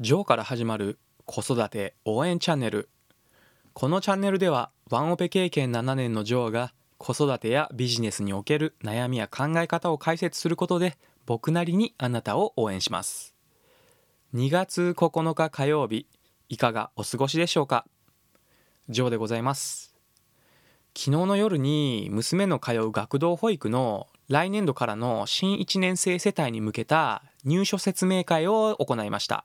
ジョーから始まる子育て応援チャンネル。このチャンネルではワンオペ経験7年のジョーが子育てやビジネスにおける悩みや考え方を解説することで僕なりにあなたを応援します。2月9日火曜日いかがお過ごしでしょうか？ジョーでございます。昨日の夜に娘の通う学童保育の来年度からの新1年生世帯に向けた入所説明会を行いました。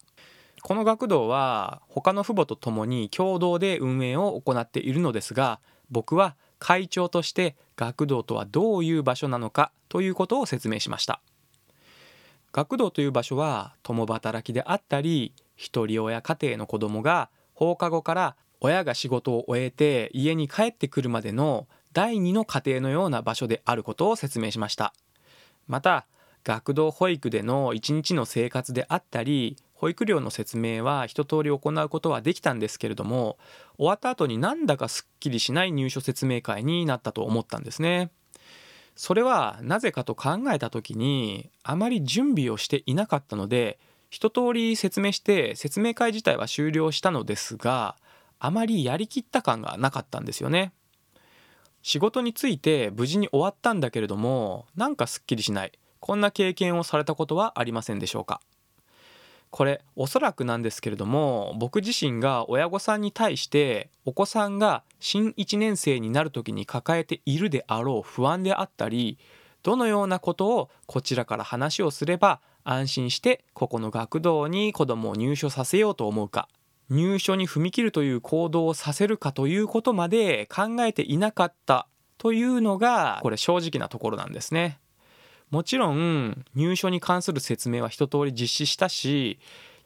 この学童は他の父母と共に共同で運営を行っているのですが僕は会長として学童とはどういう場所なのかということを説明しました。学童という場所は共働きであったり一人親家庭の子供が放課後から親が仕事を終えて家に帰ってくるまでの第二の家庭のような場所であることを説明しました。また学童保育での一日の生活であったり保育料の説明は一通り行うことはできたんですけれども終わった後になんだかすっきりしない入所説明会になったと思ったんですね。それはなぜかと考えた時にあまり準備をしていなかったので一通り説明して説明会自体は終了したのですがあまりやりきった感がなかったんですよね。仕事について無事に終わったんだけれどもなんかすっきりしないこんな経験をされたことはありませんでしょうかこれおそらくなんですけれども僕自身が親御さんに対してお子さんが新1年生になる時に抱えているであろう不安であったりどのようなことをこちらから話をすれば安心してここの学童に子供を入所させようと思うか入所に踏み切るという行動をさせるかということまで考えていなかったというのがこれ正直なところなんですね。もちろん入所に関する説明は一通り実施したし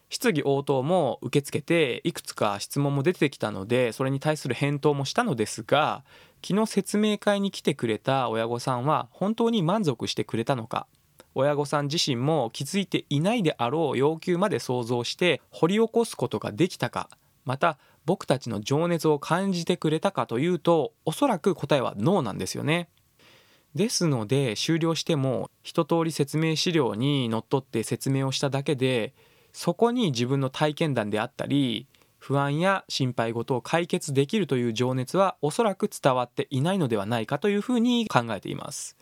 質疑応答も受け付けていくつか質問も出てきたのでそれに対する返答もしたのですが昨日説明会に来てくれた親御さんは本当に満足してくれたのか親御さん自身も気づいていないであろう要求まで想像して掘り起こすことができたかまた僕たちの情熱を感じてくれたかというとおそらく答えはノーなんですよね。ですので終了しても一通り説明資料にのっとって説明をしただけでそこに自分の体験談であったり不安や心配事を解決できるという情熱はおそらく伝わっていないのではないかというふうに考えています。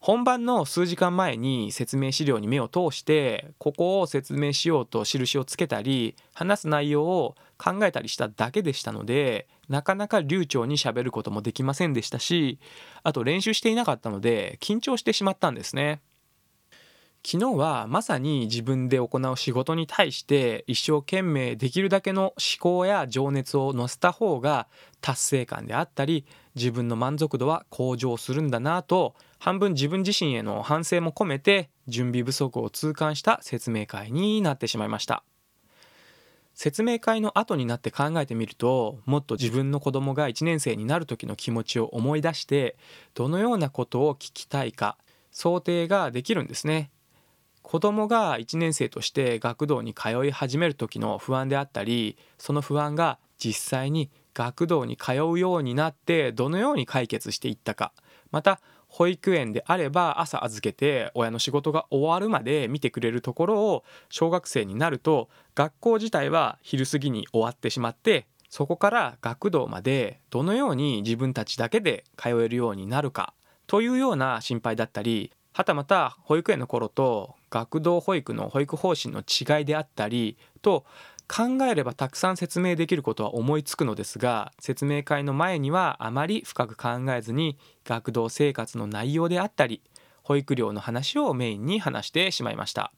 本番の数時間前に説明資料に目を通してここを説明しようと印をつけたり話す内容を考えたりしただけでしたのでなかなか流暢にしゃべることもできませんでしたしあと練習していなかったので緊張してしまったんですね。昨日はまさに自分で行う仕事に対して一生懸命できるだけの思考や情熱を乗せた方が達成感であったり自分の満足度は向上するんだなと半分自分自身への反省も込めて準備不足を痛感した説明会になってしまいました説明会の後になって考えてみるともっと自分の子供が1年生になる時の気持ちを思い出してどのようなことを聞きたいか想定ができるんですね。子供が1年生として学童に通い始める時の不安であったりその不安が実際に学童に通うようになってどのように解決していったかまた保育園であれば朝預けて親の仕事が終わるまで見てくれるところを小学生になると学校自体は昼過ぎに終わってしまってそこから学童までどのように自分たちだけで通えるようになるかというような心配だったりはたまた保育園の頃と学童保育の保育方針の違いであったりと考えればたくさん説明できることは思いつくのですが説明会の前にはあまり深く考えずに学童生活の内容であったり保育料の話をメインに話してしまいました。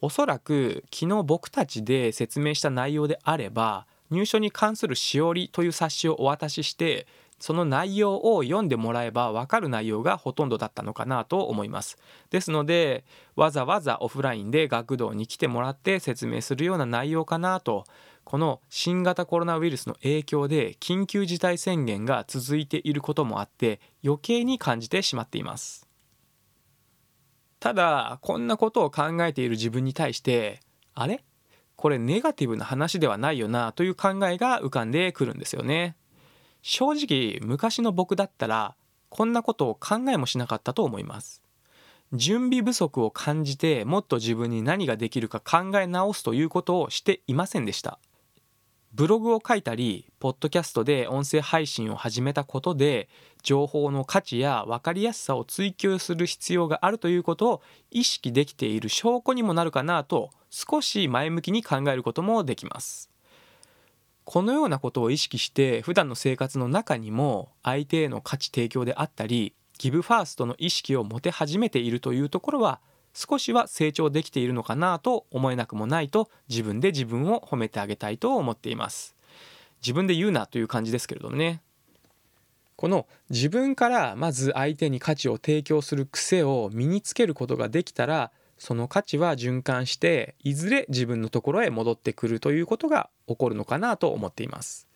おそらく昨日僕たちで説明した内容であれば入所に関するしおりという冊子をお渡ししてその内容を読んでもらえば分かる内容がほとんどだったのかなと思います。ですのでわざわざオフラインで学童に来てもらって説明するような内容かなとこの新型コロナウイルスの影響で緊急事態宣言が続いていることもあって余計に感じてしまっています。ただこんなことを考えている自分に対してあれ？これネガティブな話ではないよなという考えが浮かんでくるんですよね。正直昔の僕だったらこんなことを考えもしなかったと思います。準備不足を感じてもっと自分に何ができるか考え直すということをしていませんでした。ブログを書いたりポッドキャストで音声配信を始めたことで情報の価値や分かりやすさを追求する必要があるということを意識できている証拠にもなるかなと少し前向きに考えることもできます。このようなことを意識して普段の生活の中にも相手への価値提供であったりギブファーストの意識を持て始めているというところは少しは成長できているのかなと思えなくもないと自分で自分を褒めてあげたいと思っています。自分で言うなという感じですけれどもね。この自分からまず相手に価値を提供する癖を身につけることができたらその価値は循環していずれ自分のところへ戻ってくるということが起こるのかなと思っています。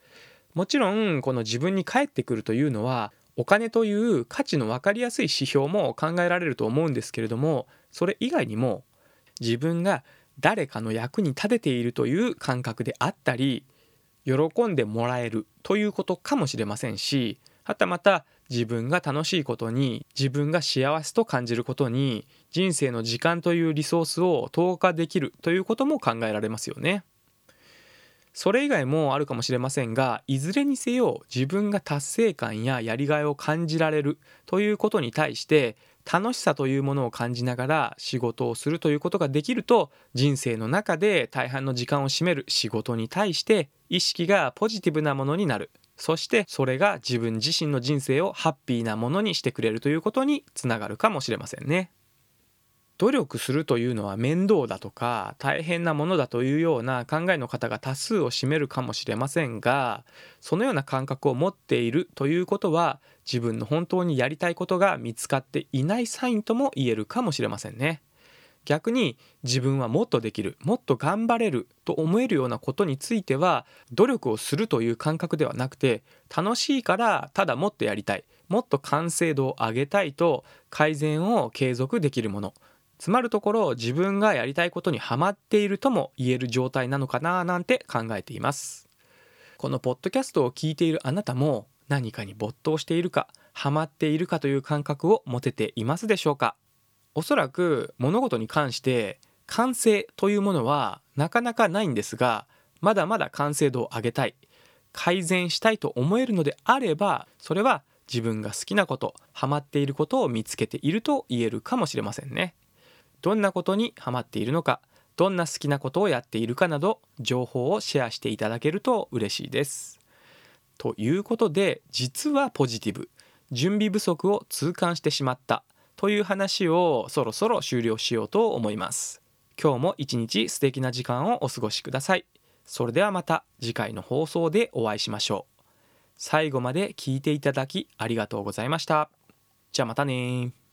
もちろんこの自分に返ってくるというのはお金という価値の分かりやすい指標も考えられると思うんですけれどもそれ以外にも自分が誰かの役に立てているという感覚であったり喜んでもらえるということかもしれませんしはたまた自分が楽しいことに自分が幸せと感じることに人生の時間というリソースを投下できるということも考えられますよね。それ以外もあるかもしれませんがいずれにせよ自分が達成感ややりがいを感じられるということに対して楽しさというものを感じながら仕事をするということができると人生の中で大半の時間を占める仕事に対して意識がポジティブなものになるそしてそれが自分自身の人生をハッピーなものにしてくれるということにつながるかもしれませんね。努力するというのは面倒だとか大変なものだというような考えの方が多数を占めるかもしれませんがそのような感覚を持っているということは自分の本当にやりたいことが見つかっていないサインとも言えるかもしれませんね。逆に自分はもっとできるもっと頑張れると思えるようなことについては努力をするという感覚ではなくて楽しいからただもっとやりたいもっと完成度を上げたいと改善を継続できるもの。つまるところ自分がやりたいことにハマっているとも言える状態なのかななんて考えています。このポッドキャストを聞いているあなたも何かに没頭しているかハマっているかという感覚を持てていますでしょうか？おそらく物事に関して完成というものはなかなかないんですがまだまだ完成度を上げたい。改善したいと思えるのであればそれは自分が好きなことハマっていることを見つけていると言えるかもしれませんね。どんなことにハマっているのかどんな好きなことをやっているかなど情報をシェアしていただけると嬉しいです。ということで実はポジティブ。準備不足を痛感してしまった。という話をそろそろ終了しようと思います。今日も一日素敵な時間をお過ごしください。それではまた次回の放送でお会いしましょう。最後まで聞いていただきありがとうございました。じゃあまたね